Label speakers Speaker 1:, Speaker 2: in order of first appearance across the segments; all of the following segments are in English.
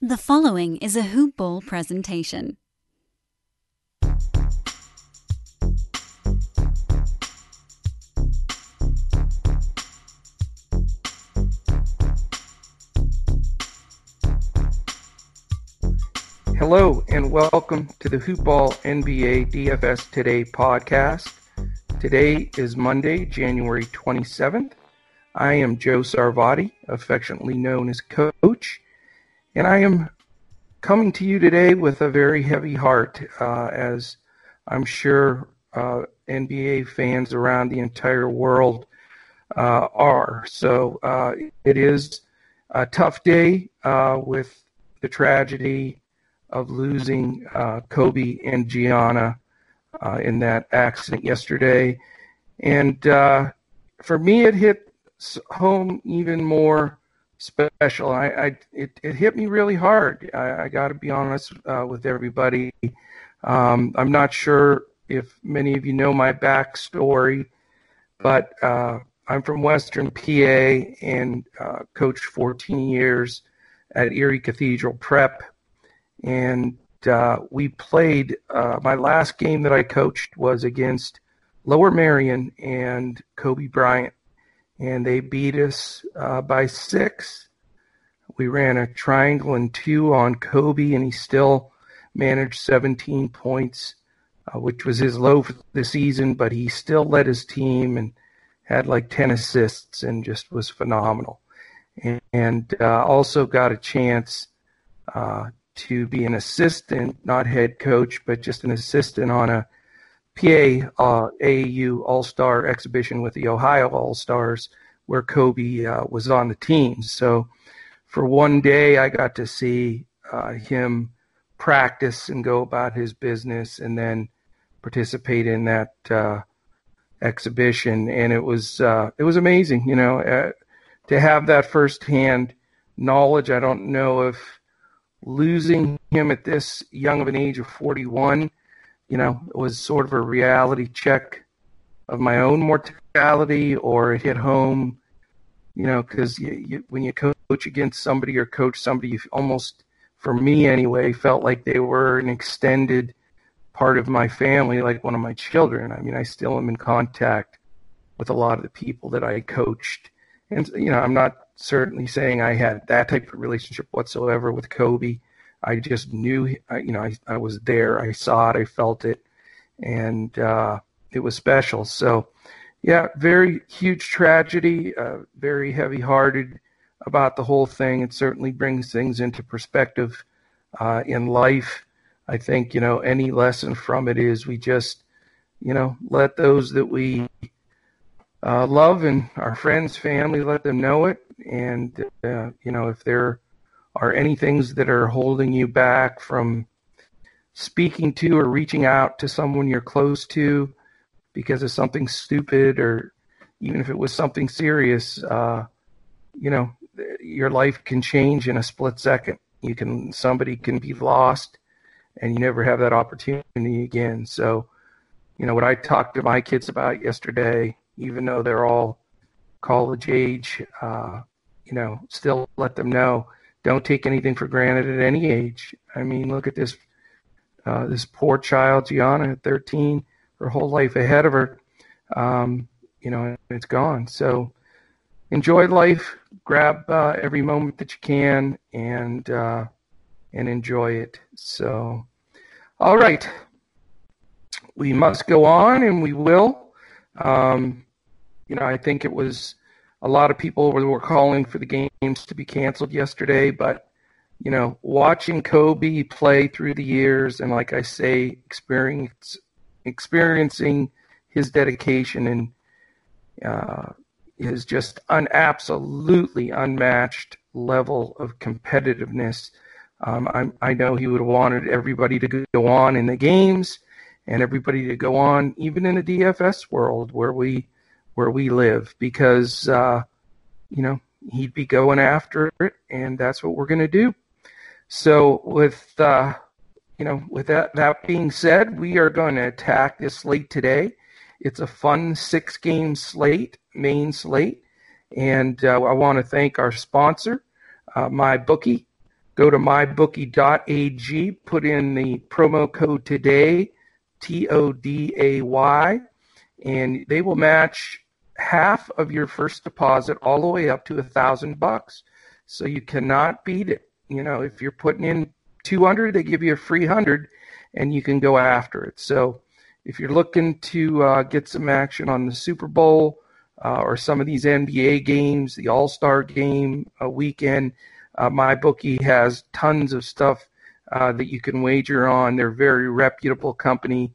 Speaker 1: The following is a Hoop Ball presentation.
Speaker 2: Hello and welcome to the Hoop Ball NBA DFS Today podcast. Today is Monday, January 27th. I am Joe Sarvadi, affectionately known as Coach, and I am coming to you today with a very heavy heart, uh, as I'm sure uh, NBA fans around the entire world uh, are. So uh, it is a tough day uh, with the tragedy of losing uh, Kobe and Gianna in that accident yesterday. And for me, it hit home even more special. I, I it, it hit me really hard. I, I got to be honest uh, with everybody. Um, I'm not sure if many of you know my backstory, but uh, I'm from Western PA and uh, coached 14 years at Erie Cathedral Prep, and uh, we played. Uh, my last game that I coached was against Lower Merion and Kobe Bryant and they beat us uh, by six. We ran a triangle and two on Kobe, and he still managed 17 points, uh, which was his low for the season, but he still led his team and had like 10 assists and just was phenomenal. And, and uh, also got a chance uh, to be an assistant, not head coach, but just an assistant on a PA uh, All Star exhibition with the Ohio All Stars, where Kobe uh, was on the team. So for one day, I got to see uh, him practice and go about his business, and then participate in that uh, exhibition. And it was uh, it was amazing, you know, uh, to have that firsthand knowledge. I don't know if losing him at this young of an age of 41 you know, it was sort of a reality check of my own mortality, or it hit home, you know, because when you coach against somebody or coach somebody, you almost, for me anyway, felt like they were an extended part of my family, like one of my children. I mean, I still am in contact with a lot of the people that I coached. And, you know, I'm not certainly saying I had that type of relationship whatsoever with Kobe. I just knew, you know, I, I was there. I saw it. I felt it. And uh, it was special. So, yeah, very huge tragedy, uh, very heavy hearted about the whole thing. It certainly brings things into perspective uh, in life. I think, you know, any lesson from it is we just, you know, let those that we uh, love and our friends, family, let them know it. And, uh, you know, if they're are any things that are holding you back from speaking to or reaching out to someone you're close to because of something stupid or even if it was something serious, uh, you know, your life can change in a split second. You can somebody can be lost, and you never have that opportunity again. So, you know, what I talked to my kids about yesterday, even though they're all college age, uh, you know, still let them know don't take anything for granted at any age. I mean, look at this uh, this poor child, Gianna, at 13, her whole life ahead of her. Um, you know, it's gone. So enjoy life, grab uh, every moment that you can, and uh, and enjoy it. So, all right, we must go on, and we will. Um, you know, I think it was a lot of people were calling for the games to be canceled yesterday, but you know, watching Kobe play through the years and like I say, experience experiencing his dedication and uh, his just an absolutely unmatched level of competitiveness. Um, I, I know he would have wanted everybody to go on in the games and everybody to go on even in a DFS world where we where we live because uh, you know he'd be going after it, and that's what we're going to do. So with uh, you know with that that being said, we are going to attack this slate today. It's a fun six game slate, main slate, and uh, I want to thank our sponsor, uh, my bookie. Go to mybookie.ag, put in the promo code today, T O D A Y, and they will match half of your first deposit all the way up to a thousand bucks. So you cannot beat it. You know, if you're putting in 200, they give you a free hundred, and you can go after it. So if you're looking to uh, get some action on the Super Bowl uh, or some of these NBA games, the All Star game uh, weekend, uh, my bookie has tons of stuff uh, that you can wager on. They're a very reputable company,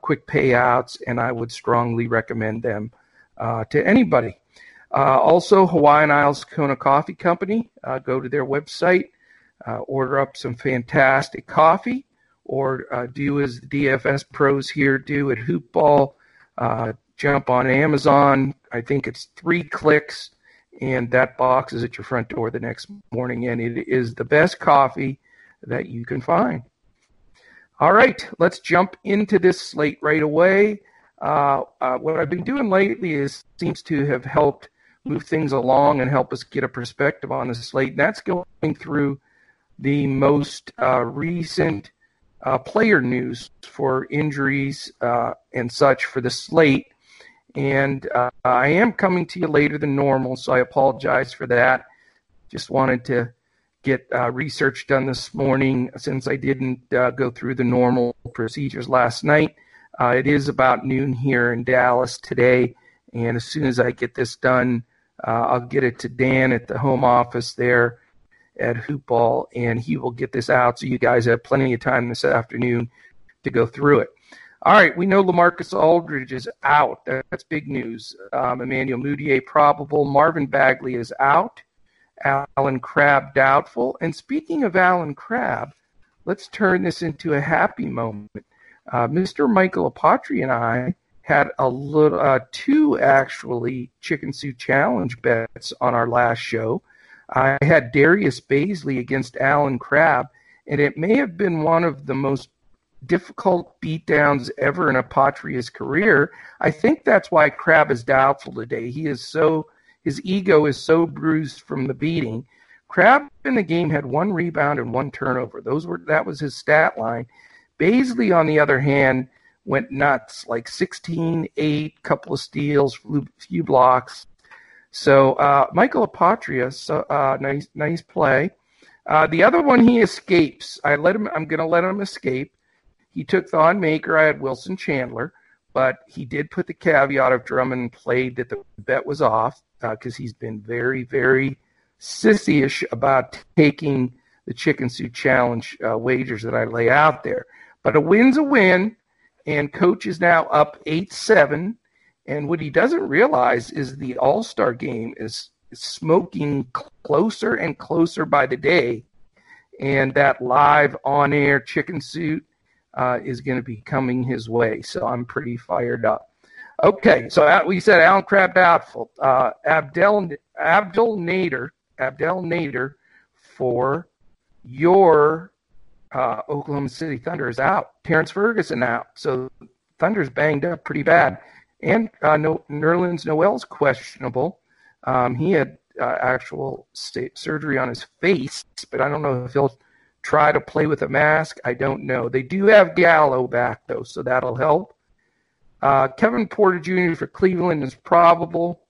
Speaker 2: quick payouts, and I would strongly recommend them to anybody. also, Hawaiian Isles Kona Coffee Company. go to their website, order up some fantastic coffee or uh, do as the DFS pros here do at Hoopball. Uh, jump on Amazon. I think it's three clicks, and that box is at your front door the next morning, and it is the best coffee that you can find. All right, let's jump into this slate right away. Uh, uh, what I've been doing lately is seems to have helped move things along and help us get a perspective on the slate. And that's going through the most uh, recent uh, player news for injuries uh, and such for the slate. And I am coming to you later than normal, so I apologize for that. Just wanted to get research done this morning since I didn't go through the normal procedures last night. Uh, it is about noon here in Dallas today, and as soon as I get this done, uh, I'll get it to Dan at the home office there at Hoopball, and he will get this out so you guys have plenty of time this afternoon to go through it. All right, we know Lamarcus Aldridge is out. That's big news. Um, Emmanuel Mudiay probable. Marvin Bagley is out. Allen Crabbe doubtful. And speaking of Allen Crabbe, let's turn this into a happy moment. Uh, Mr. Michael Apotria and I had a little, uh, two actually chicken soup challenge bets on our last show. I had Darius Bazley against Allen Crabbe, and it may have been one of the most difficult beatdowns ever in Apotria's career. I think that's why Crabbe is doubtful today. He is so his ego is so bruised from the beating. Crabbe in the game had one rebound and one turnover. Those were that was his stat line. Bazley, on the other hand, went nuts, like 16, 8, couple of steals, few blocks. So uh, Michael Apotria, so, uh, nice nice play. Uh, the other one he escapes. I let him. I'm going to let him escape. He took the on maker. I had Wilson Chandler, but he did put the caveat of Drummond played that the bet was off because uh, he's been very very sissyish about taking the chicken soup challenge uh, wagers that I lay out there. But a win's a win, and coach is now up eight seven and what he doesn't realize is the All Star game is smoking closer and closer by the day. And that live on air chicken suit uh, is going to be coming his way. So I'm pretty fired up. Okay, so we said Allen Crabbe doubtful. Uh, Abdel Abdel Nader Abdel Nader for your uh, Oklahoma City Thunder is out. Terrence Ferguson out. So Thunder's banged up pretty bad. And uh, no, Nerlens Noel's questionable. Um, he had uh, actual surgery on his face, but I don't know if he'll try to play with a mask. I don't know. They do have Gallo back, though, so that'll help. Uh, Kevin Porter Jr. for Cleveland is probable.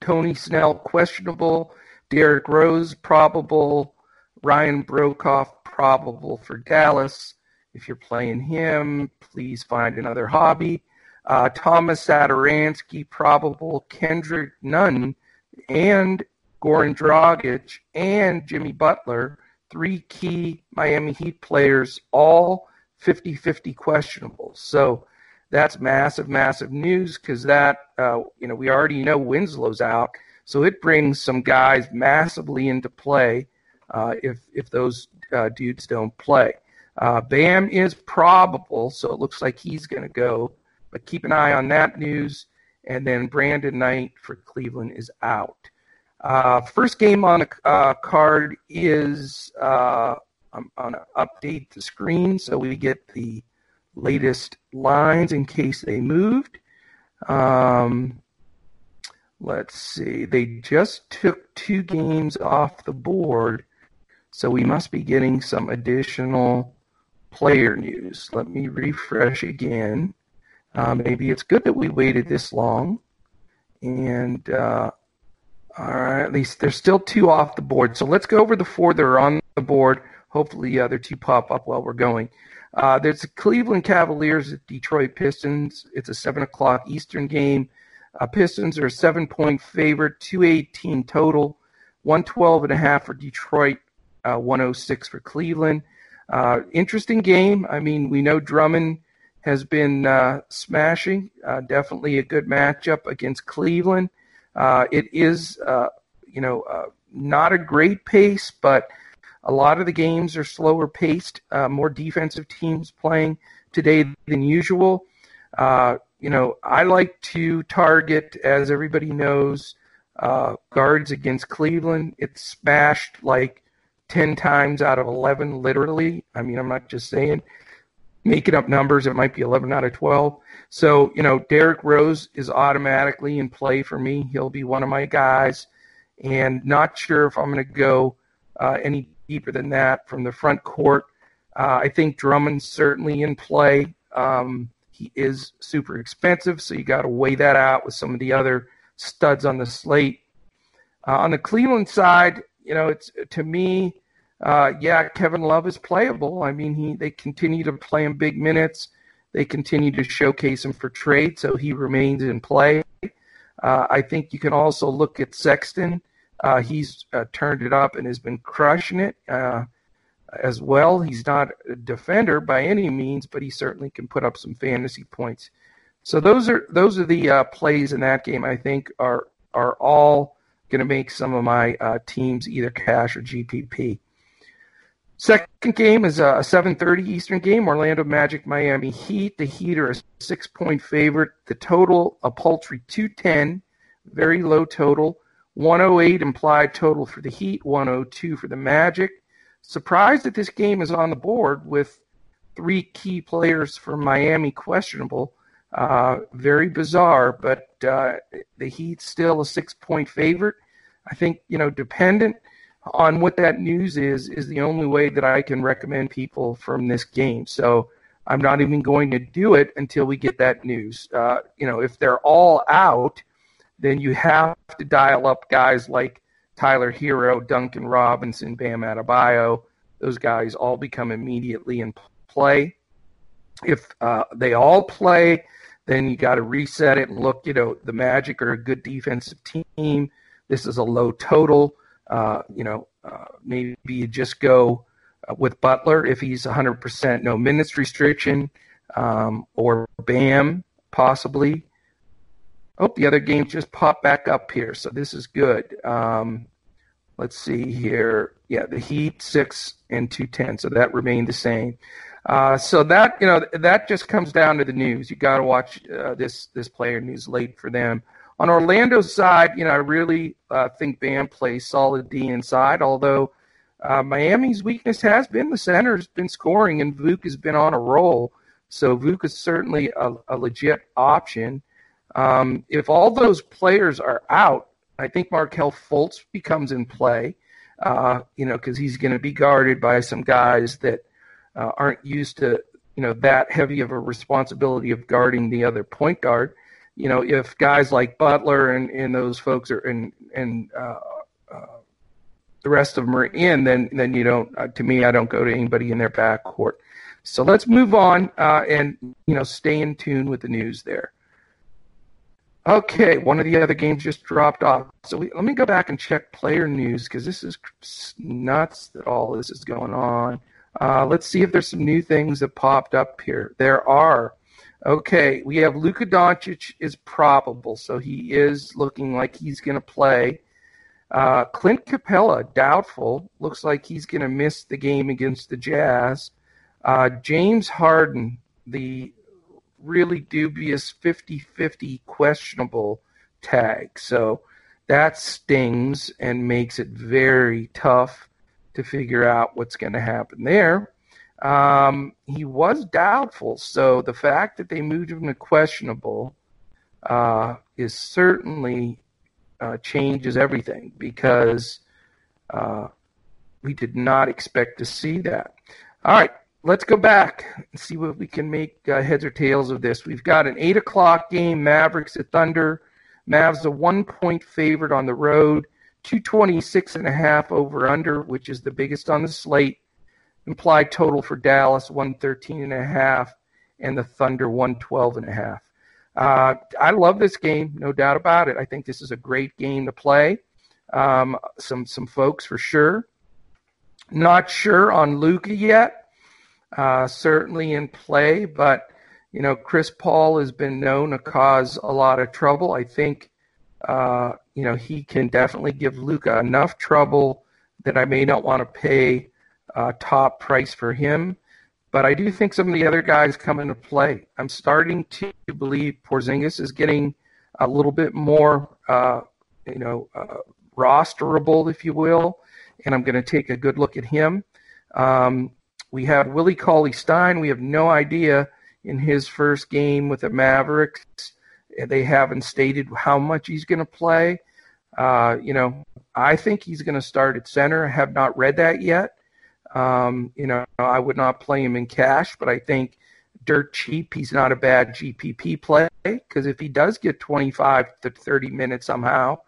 Speaker 2: Tony Snell questionable. Derrick Rose probable. Ryan Broekhoff probable for Dallas. If you're playing him, please find another hobby uh, Thomas Satoransky, probable Kendrick Nunn, and Goran Dragic and Jimmy Butler, three key Miami Heat players, all 50 50 questionable. So that's massive, massive news because that, uh, you know, we already know Winslow's out. So it brings some guys massively into play if, if those uh, dudes don't play. Uh, Bam is probable, so it looks like he's going to go. But keep an eye on that news. And then Brandon Knight for Cleveland is out. Uh, first game on the uh, card is uh, I'm going to update the screen so we get the latest lines in case they moved. Um, let's see. They just took two games off the board. So we must be getting some additional player news. Let me refresh again. Uh, maybe it's good that we waited this long. And uh, all right, at least there's still two off the board. So let's go over the four that are on the board. Hopefully, the other two pop up while we're going. Uh, there's the Cleveland Cavaliers at Detroit Pistons. It's a 7 o'clock Eastern game. Uh, Pistons are a seven point favorite, 218 total, 112 and a half for Detroit, uh, 106 for Cleveland. Uh, interesting game. I mean, we know Drummond has been uh, smashing. Uh, definitely a good matchup against Cleveland. Uh, it is, you know, not a great pace, but a lot of the games are slower paced, uh, more defensive teams playing today than usual. Uh, you know, I like to target, as everybody knows, uh, guards against Cleveland. It's smashed like 10 times out of 11, literally. I mean, I'm not just saying, making up numbers. It might be 11 out of 12. So, you know, Derrick Rose is automatically in play for me. He'll be one of my guys. And not sure if I'm going to go uh, any deeper than that from the front court. Uh, I think Drummond's certainly in play. Um, he is super expensive, so you got to weigh that out with some of the other studs on the slate. Uh, on the Cleveland side, you know, it's to me, uh, yeah, Kevin Love is playable. I mean, he they continue to play him big minutes. They continue to showcase him for trade, so he remains in play. Uh, I think you can also look at Sexton. Uh, he's uh, turned it up and has been crushing it uh, as well. He's not a defender by any means, but he certainly can put up some fantasy points. So those are those are the uh, plays in that game. I think are are all going to make some of my uh, teams either cash or GPP. Second game is a 7:30 Eastern game. Orlando Magic, Miami Heat. The Heat are a six-point favorite. The total a paltry 210, very low total. 108 implied total for the Heat, 102 for the Magic. Surprised that this game is on the board with three key players for Miami questionable. Uh, very bizarre, but uh, the Heat still a six point favorite. I think, you know, dependent on what that news is, is the only way that I can recommend people from this game. So I'm not even going to do it until we get that news. Uh, you know, if they're all out, then you have to dial up guys like Tyler Herro, Duncan Robinson, Bam Adebayo. Those guys all become immediately in play. If uh, they all play, then you got to reset it and look. You know, the Magic are a good defensive team. This is a low total. Uh, you know, uh, maybe you just go uh, with Butler if he's 100% no minutes restriction, um, or Bam possibly. Oh, the other games just popped back up here, so this is good. Um, let's see here. Yeah, the Heat six and two ten, so that remained the same. Uh, so that you know that just comes down to the news. You got to watch uh, this this player news late for them. On Orlando's side, you know I really uh, think Bam plays solid D inside. Although uh, Miami's weakness has been the center has been scoring, and Vuk has been on a roll. So Vuk is certainly a, a legit option. Um, if all those players are out, I think Markelle Fultz becomes in play. Uh, you know, because he's going to be guarded by some guys that uh, aren't used to you know that heavy of a responsibility of guarding the other point guard. You know, if guys like Butler and, and those folks are and and uh, uh, the rest of them are in, then then you don't. Uh, to me, I don't go to anybody in their backcourt. So let's move on uh, and you know stay in tune with the news there. Okay, one of the other games just dropped off. So we, let me go back and check player news because this is nuts that all this is going on. Uh, let's see if there's some new things that popped up here. There are. Okay, we have Luka Doncic is probable, so he is looking like he's going to play. Uh, Clint Capela, doubtful. Looks like he's going to miss the game against the Jazz. Uh, James Harden, the really dubious 50 50 questionable tag. So that stings and makes it very tough to figure out what's going to happen there. Um, he was doubtful, so the fact that they moved him to questionable uh, is certainly uh, changes everything because uh, we did not expect to see that. All right, let's go back and see what we can make uh, heads or tails of this. We've got an 8 o'clock game, Mavericks at Thunder. Mavs a one point favorite on the road, 226 and a half over under, which is the biggest on the slate. Implied total for Dallas 113 and a half, and the Thunder 112 and a half. Uh, I love this game, no doubt about it. I think this is a great game to play. Um, some some folks for sure. Not sure on Luka yet. Uh, certainly in play, but you know Chris Paul has been known to cause a lot of trouble. I think uh, you know he can definitely give Luka enough trouble that I may not want to pay uh, top price for him. But I do think some of the other guys come into play. I'm starting to believe Porzingis is getting a little bit more, uh, you know, uh, rosterable, if you will, and I'm going to take a good look at him. Um, we have Willie Cauley Stein. We have no idea in his first game with the Mavericks. They haven't stated how much he's going to play. Uh, you know, I think he's going to start at center. I have not read that yet. Um, you know, I would not play him in cash, but I think dirt cheap, he's not a bad GPP play because if he does get 25 to 30 minutes somehow,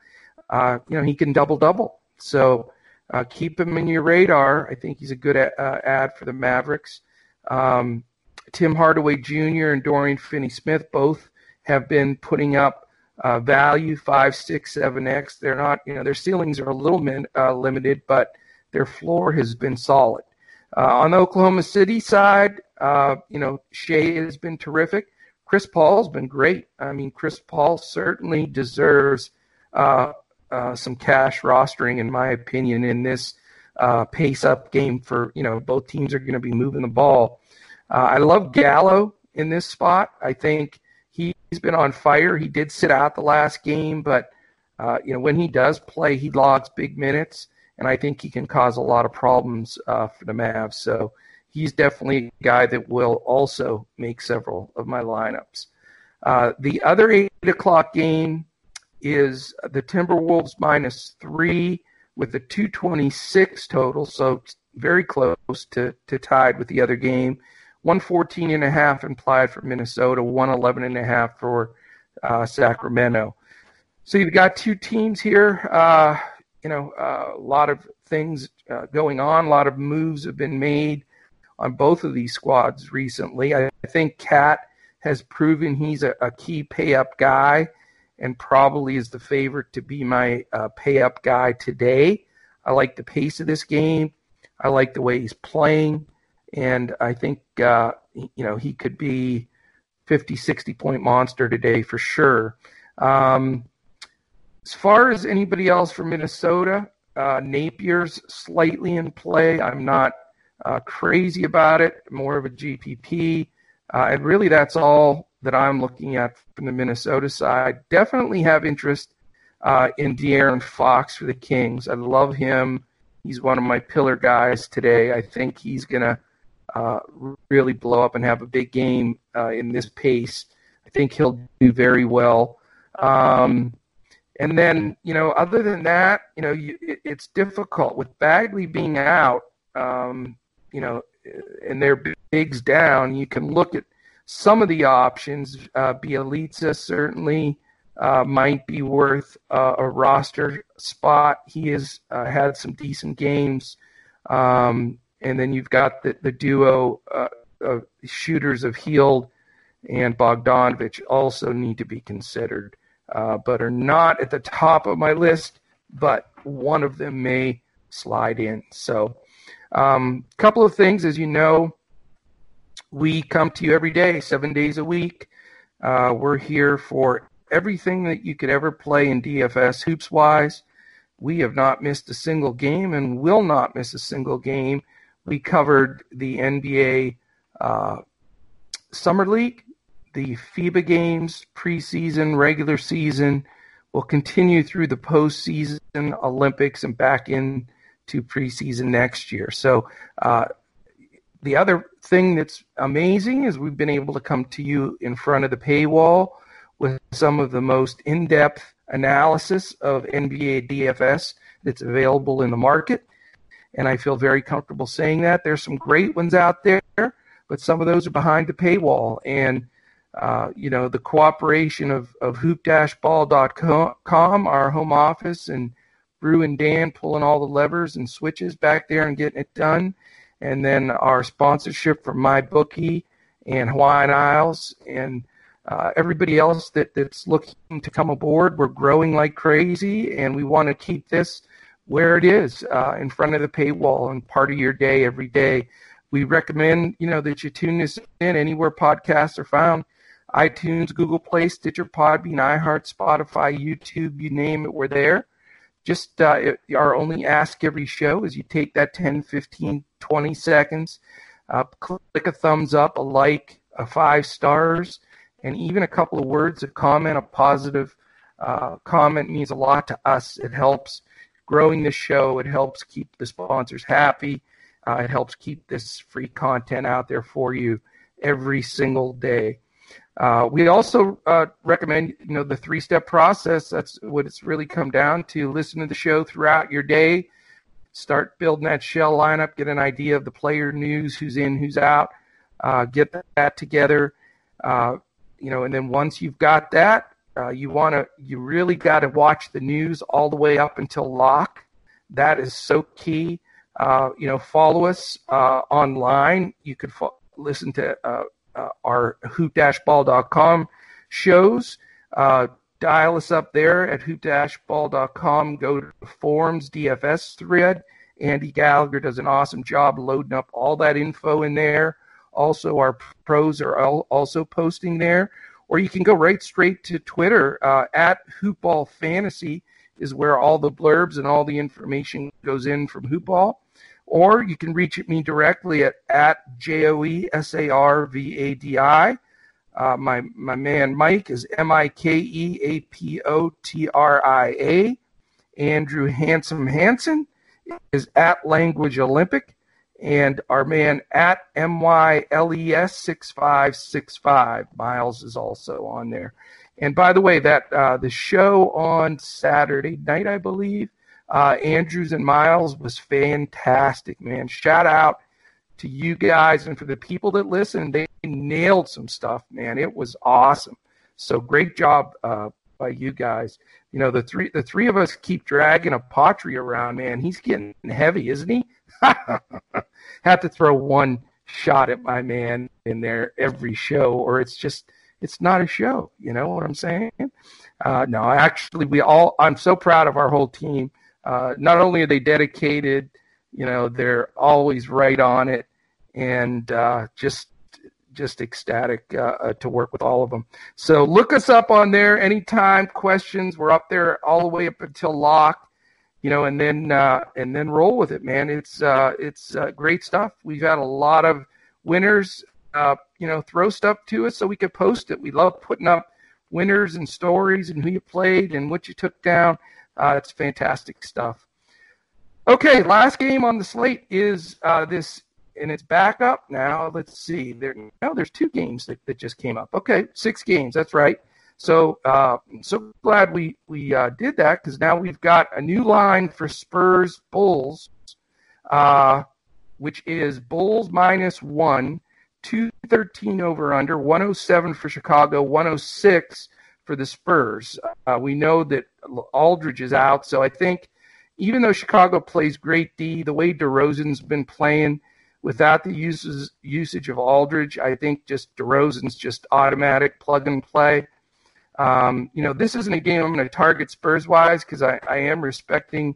Speaker 2: uh, you know, he can double double. So uh, keep him in your radar. I think he's a good uh, add for the Mavericks. Um, Tim Hardaway Jr. and Dorian Finney-Smith both have been putting up uh, value five, six, seven x. They're not, you know, their ceilings are a little min, uh, limited, but their floor has been solid. Uh, on the Oklahoma City side, uh, you know, Shai has been terrific. Chris Paul's been great. I mean, Chris Paul certainly deserves uh, uh some cash rostering, in my opinion, in this pace up game for, you know, both teams are going to be moving the ball. I love Gallo in this spot. I think he's been on fire. He did sit out the last game, but, you know, when he does play, he logs big minutes and I think he can cause a lot of problems uh, for the Mavs. So he's definitely a guy that will also make several of my lineups. Uh, the other eight o'clock game is the Timberwolves minus three with a 226 total, so very close to, to tied with the other game. 114 and a half implied for Minnesota, 111 and a half for uh, Sacramento. So you've got two teams here. Uh, you know, uh, a lot of things uh, going on. A lot of moves have been made on both of these squads recently. I, I think Cat has proven he's a, a, key pay up guy and probably is the favorite to be my uh, pay up guy today. I like the pace of this game. I like the way he's playing. And I think, uh, you know, he could be 50, 60 point monster today for sure. Um, as far as anybody else from Minnesota, uh, Napier's slightly in play. I'm not uh, crazy about it, more of a GPP. Uh, and really, that's all that I'm looking at from the Minnesota side. Definitely have interest uh, in De'Aaron Fox for the Kings. I love him. He's one of my pillar guys today. I think he's going to uh, really blow up and have a big game uh, in this pace. I think he'll do very well. Um, and then, you know, other than that, you know, you, it, it's difficult with Bagley being out, um, you know, and their bigs down. You can look at some of the options. Uh, Bjelica certainly uh, might be worth uh, a roster spot. He has uh, had some decent games. Um, and then you've got the, the duo uh, of shooters of Hield and Bogdanovich also need to be considered uh, but are not at the top of my list, but one of them may slide in. So, a um, couple of things, as you know, we come to you every day, seven days a week. Uh, we're here for everything that you could ever play in DFS hoops wise. We have not missed a single game and will not miss a single game. We covered the NBA uh, Summer League the FIBA games, preseason, regular season, We'll continue through the postseason, Olympics, and back into preseason next year. So, uh, the other thing that's amazing is we've been able to come to you in front of the paywall with some of the most in depth analysis of NBA DFS that's available in the market. And I feel very comfortable saying that. There's some great ones out there, but some of those are behind the paywall. And, uh, you know, the cooperation of, of hoop-ball.com, our home office, and Brew and Dan pulling all the levers and switches back there and getting it done. And then our sponsorship from MyBookie and Hawaiian Isles and uh, everybody else that, that's looking to come aboard. We're growing like crazy, and we want to keep this where it is uh, in front of the paywall and part of your day every day. We recommend, you know, that you tune this in anywhere podcasts are found. iTunes, Google Play, Stitcher, Podbean, iHeart, Spotify, YouTube, you name it, we're there. Just uh, our only ask every show is you take that 10, 15, 20 seconds, uh, click a thumbs up, a like, a five stars, and even a couple of words of comment, a positive uh, comment means a lot to us. It helps growing the show. It helps keep the sponsors happy. Uh, it helps keep this free content out there for you every single day. Uh, we also uh, recommend, you know, the three-step process. That's what it's really come down to. Listen to the show throughout your day. Start building that shell lineup. Get an idea of the player news, who's in, who's out. Uh, get that together. Uh, you know, and then once you've got that, uh, you want to, you really got to watch the news all the way up until lock. That is so key. Uh, you know, follow us uh, online. You could fo- listen to uh, uh, our hoop-ball.com shows. Uh, dial us up there at hoop-ball.com. Go to forums DFS thread. Andy Gallagher does an awesome job loading up all that info in there. Also, our pros are also posting there. Or you can go right straight to Twitter uh, at Hoopball Fantasy is where all the blurbs and all the information goes in from Hoopball. Or you can reach me directly at, at J-O-E-S-A-R-V-A-D-I. Uh, my, my man Mike is M-I-K-E-A-P-O-T-R-I-A. Andrew Handsome Hansen is at Language Olympic and our man at MYLES6565. Miles is also on there. And by the way, that uh, the show on Saturday night, I believe, uh, Andrews and Miles was fantastic, man. Shout out to you guys and for the people that listen. They nailed some stuff, man. It was awesome. So great job uh, by you guys. You know, the three the three of us keep dragging Apotria around, man. He's getting heavy, isn't he? have to throw one shot at my man in there every show, or it's just it's not a show. You know what I'm saying? Uh, no, actually, we all. I'm so proud of our whole team. Uh, not only are they dedicated, you know, they're always right on it, and uh, just just ecstatic uh, uh, to work with all of them. So look us up on there anytime. Questions, we're up there all the way up until lock you know, and then uh, and then roll with it, man. It's uh, it's uh, great stuff. We've had a lot of winners, uh, you know, throw stuff to us so we could post it. We love putting up winners and stories and who you played and what you took down. Uh, it's fantastic stuff. Okay, last game on the slate is uh, this, and it's back up now. Let's see. There now there's two games that, that just came up. Okay, six games. That's right. So uh, so glad we we uh, did that because now we've got a new line for Spurs Bulls, uh, which is Bulls minus one, two thirteen over under, one oh seven for Chicago, one oh six for the Spurs. Uh, we know that Aldridge is out, so I think even though Chicago plays great D, the way DeRozan's been playing without the uses, usage of Aldridge, I think just DeRozan's just automatic plug and play. Um, you know, this isn't a game I'm going to target Spurs wise because I, I am respecting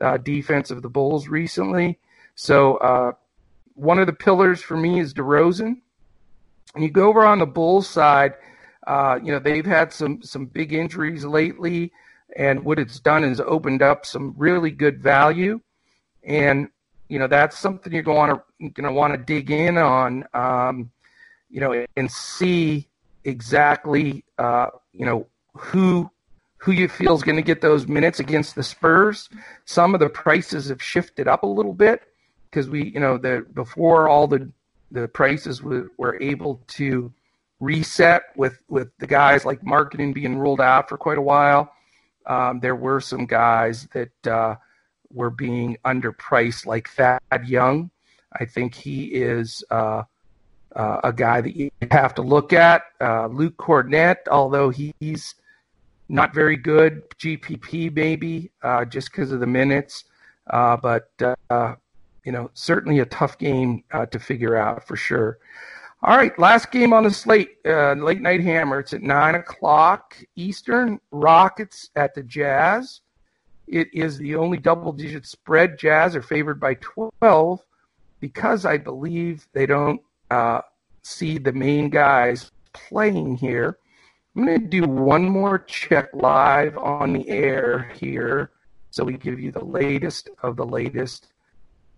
Speaker 2: uh, defense of the Bulls recently. So uh, one of the pillars for me is DeRozan. And you go over on the Bulls side, uh, you know, they've had some some big injuries lately, and what it's done is opened up some really good value. And you know, that's something you're going to going to want to dig in on, um, you know, and see exactly uh, you know who who you feel is going to get those minutes against the Spurs. Some of the prices have shifted up a little bit because we you know the before all the the prices were, were able to reset with with the guys like Markkanen being ruled out for quite a while. Um, there were some guys that uh, were being underpriced, like Thad Young. I think he is uh, uh, a guy that you have to look at. Uh, Luke Kornet, although he's not very good, GPP maybe, uh, just because of the minutes. Uh, but, uh, you know, certainly a tough game to figure out for sure. All right, last game on the slate, late night hammer. It's at 9 o'clock Eastern. Rockets at the Jazz. It is the only double digit spread. Jazz are favored by 12 because I believe they don't uh, see the main guys playing here. I'm going to do one more check live on the air here so we give you the latest of the latest.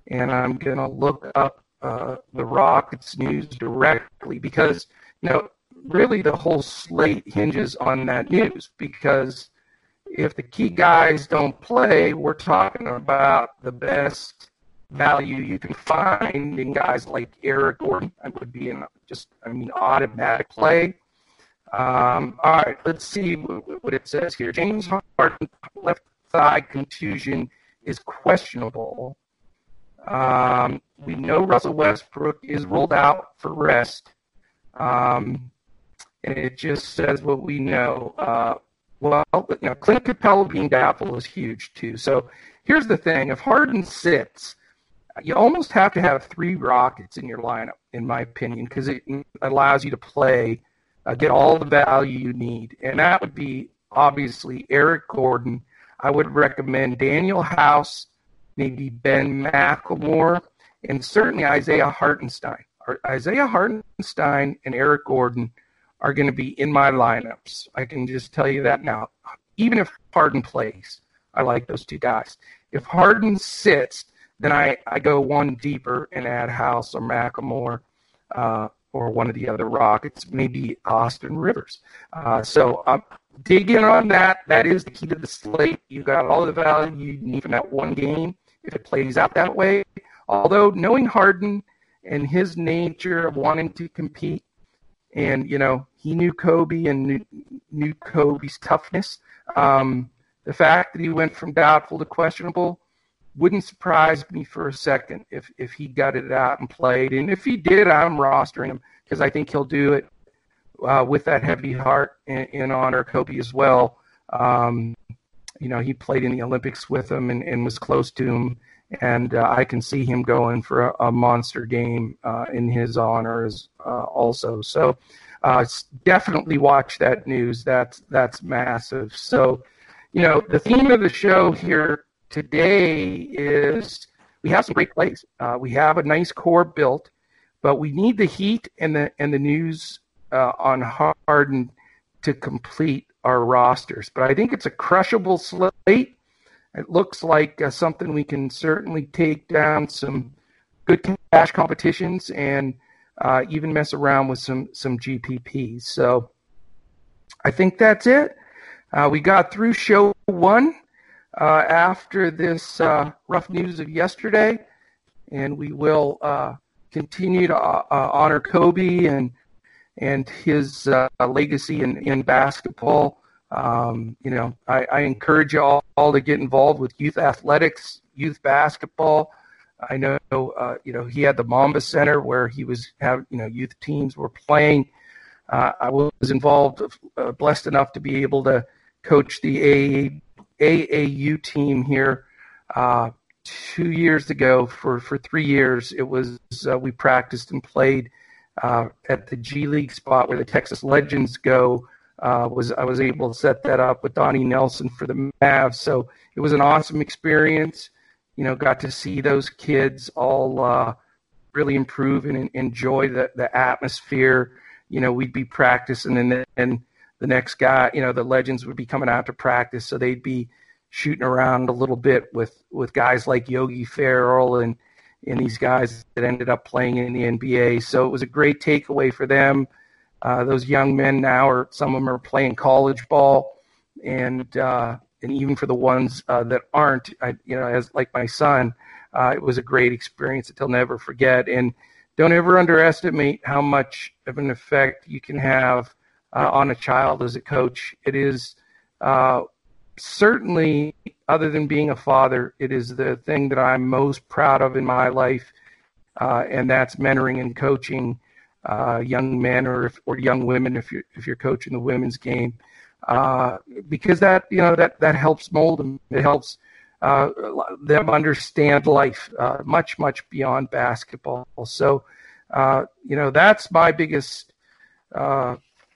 Speaker 2: And I'm going to look up uh, the Rockets news directly because, you know, really the whole slate hinges on that news because if the key guys don't play, we're talking about the best value you can find in guys like Eric Gordon. Would be in just, I mean, automatic play. Um, all right, let's see what it says here. James Harden, left thigh contusion is questionable. Um, we know Russell Westbrook is ruled out for rest. Um, and it just says what we know. Uh, well, you know, Clint Capela being doubtful is huge too. So here's the thing: if Harden sits, you almost have to have three Rockets in your lineup, in my opinion, because it allows you to play, uh, get all the value you need, and that would be obviously Eric Gordon. I would recommend Danuel House, maybe Ben McLemore, and certainly Isaiah Hartenstein. Isaiah Hartenstein and Eric Gordon are going to be in my lineups. I can just tell you that now. Even if Harden plays, I like those two guys. If Harden sits, then I, I go one deeper and add House or McLemore uh, or one of the other Rockets, maybe Austin Rivers. Uh, so um, dig in on that. That is the key to the slate. You got all the value you need from that one game if it plays out that way. Although knowing Harden and his nature of wanting to compete, and you know he knew Kobe and knew, knew Kobe's toughness. Um, the fact that he went from doubtful to questionable wouldn't surprise me for a second if if he got it out and played. And if he did, I'm rostering him because I think he'll do it uh, with that heavy heart in, in honor of Kobe as well. Um, you know, he played in the Olympics with him and, and was close to him, and uh, I can see him going for a, a monster game uh, in his honor as uh, also. So. Uh, definitely watch that news. That's that's massive. So, you know, the theme of the show here today is we have some great plays. Uh, we have a nice core built, but we need the heat and the and the news uh, on Harden to complete our rosters. But I think it's a crushable slate. It looks like uh, something we can certainly take down some good cash competitions and uh, even mess around with some some GPPs. So I think that's it. Uh, we got through show one after this uh, rough news of yesterday, and we will uh, continue to uh, uh, honor Kobe and and his uh, legacy in, in basketball. Um, you know, I, I encourage you all, all, to get involved with youth athletics, youth basketball. I know, you know, he had the Mamba Center where he was have you know youth teams were playing. I was involved, blessed enough to be able to coach the AAU team here uh, two years ago for, for three years. It was uh, we practiced and played uh, at the G League spot where the Texas Legends go. Uh, was I was able to set that up with Donnie Nelson for the Mavs, so it was an awesome experience. You know, got to see those kids all uh, really improve and enjoy the the atmosphere. You know, we'd be practicing and then the next guy, you know, the legends would be coming out to practice, so they'd be shooting around a little bit with with guys like Yogi Ferrell and and these guys that ended up playing in the NBA. So it was a great takeaway for them. Uh, those young men now are some of them are playing college ball, and uh, and even for the ones uh, that aren't, I, you know, as like my son, uh, it was a great experience that they'll never forget. And don't ever underestimate how much of an effect you can have uh, on a child as a coach. It is uh, certainly, other than being a father, it is the thing that I'm most proud of in my life, uh, and that's mentoring and coaching uh, young men or if, or young women if you're if you're coaching the women's game, uh, because that you know that that helps mold them. It helps uh, them understand life uh, much much beyond basketball. So, uh, you know that's my biggest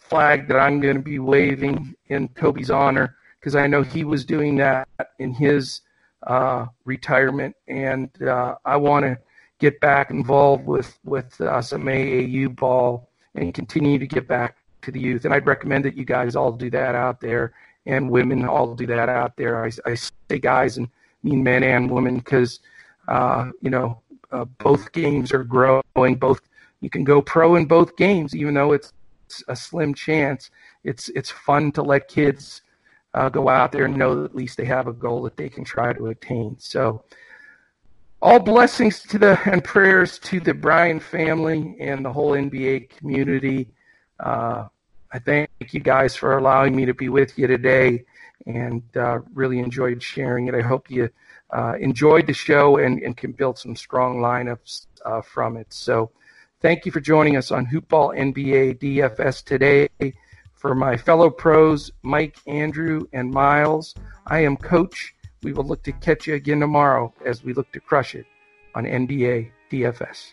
Speaker 2: flag that I'm going to be waving in Kobe's honor because I know he was doing that in his uh, retirement, and uh, I want to get back involved with with uh, some AAU ball and continue to get back to the youth. And I'd recommend that you guys all do that out there, and women all do that out there. I, I say guys and mean men and women because uh, you know uh, both games are growing. Both you can go pro in both games, even though it's a slim chance. It's it's fun to let kids uh, go out there and know that at least they have a goal that they can try to attain. So, all blessings to the and prayers to the Bryant family and the whole NBA community. Uh, I thank you guys for allowing me to be with you today, and uh, really enjoyed sharing it. I hope you uh, enjoyed the show and, and can build some strong lineups uh, from it. So. Thank you for joining us on Hoopball NBA DFS today. For my fellow pros, Mike, Andrew, and Miles, I am Coach. We will look to catch you again tomorrow as we look to crush it on NBA DFS.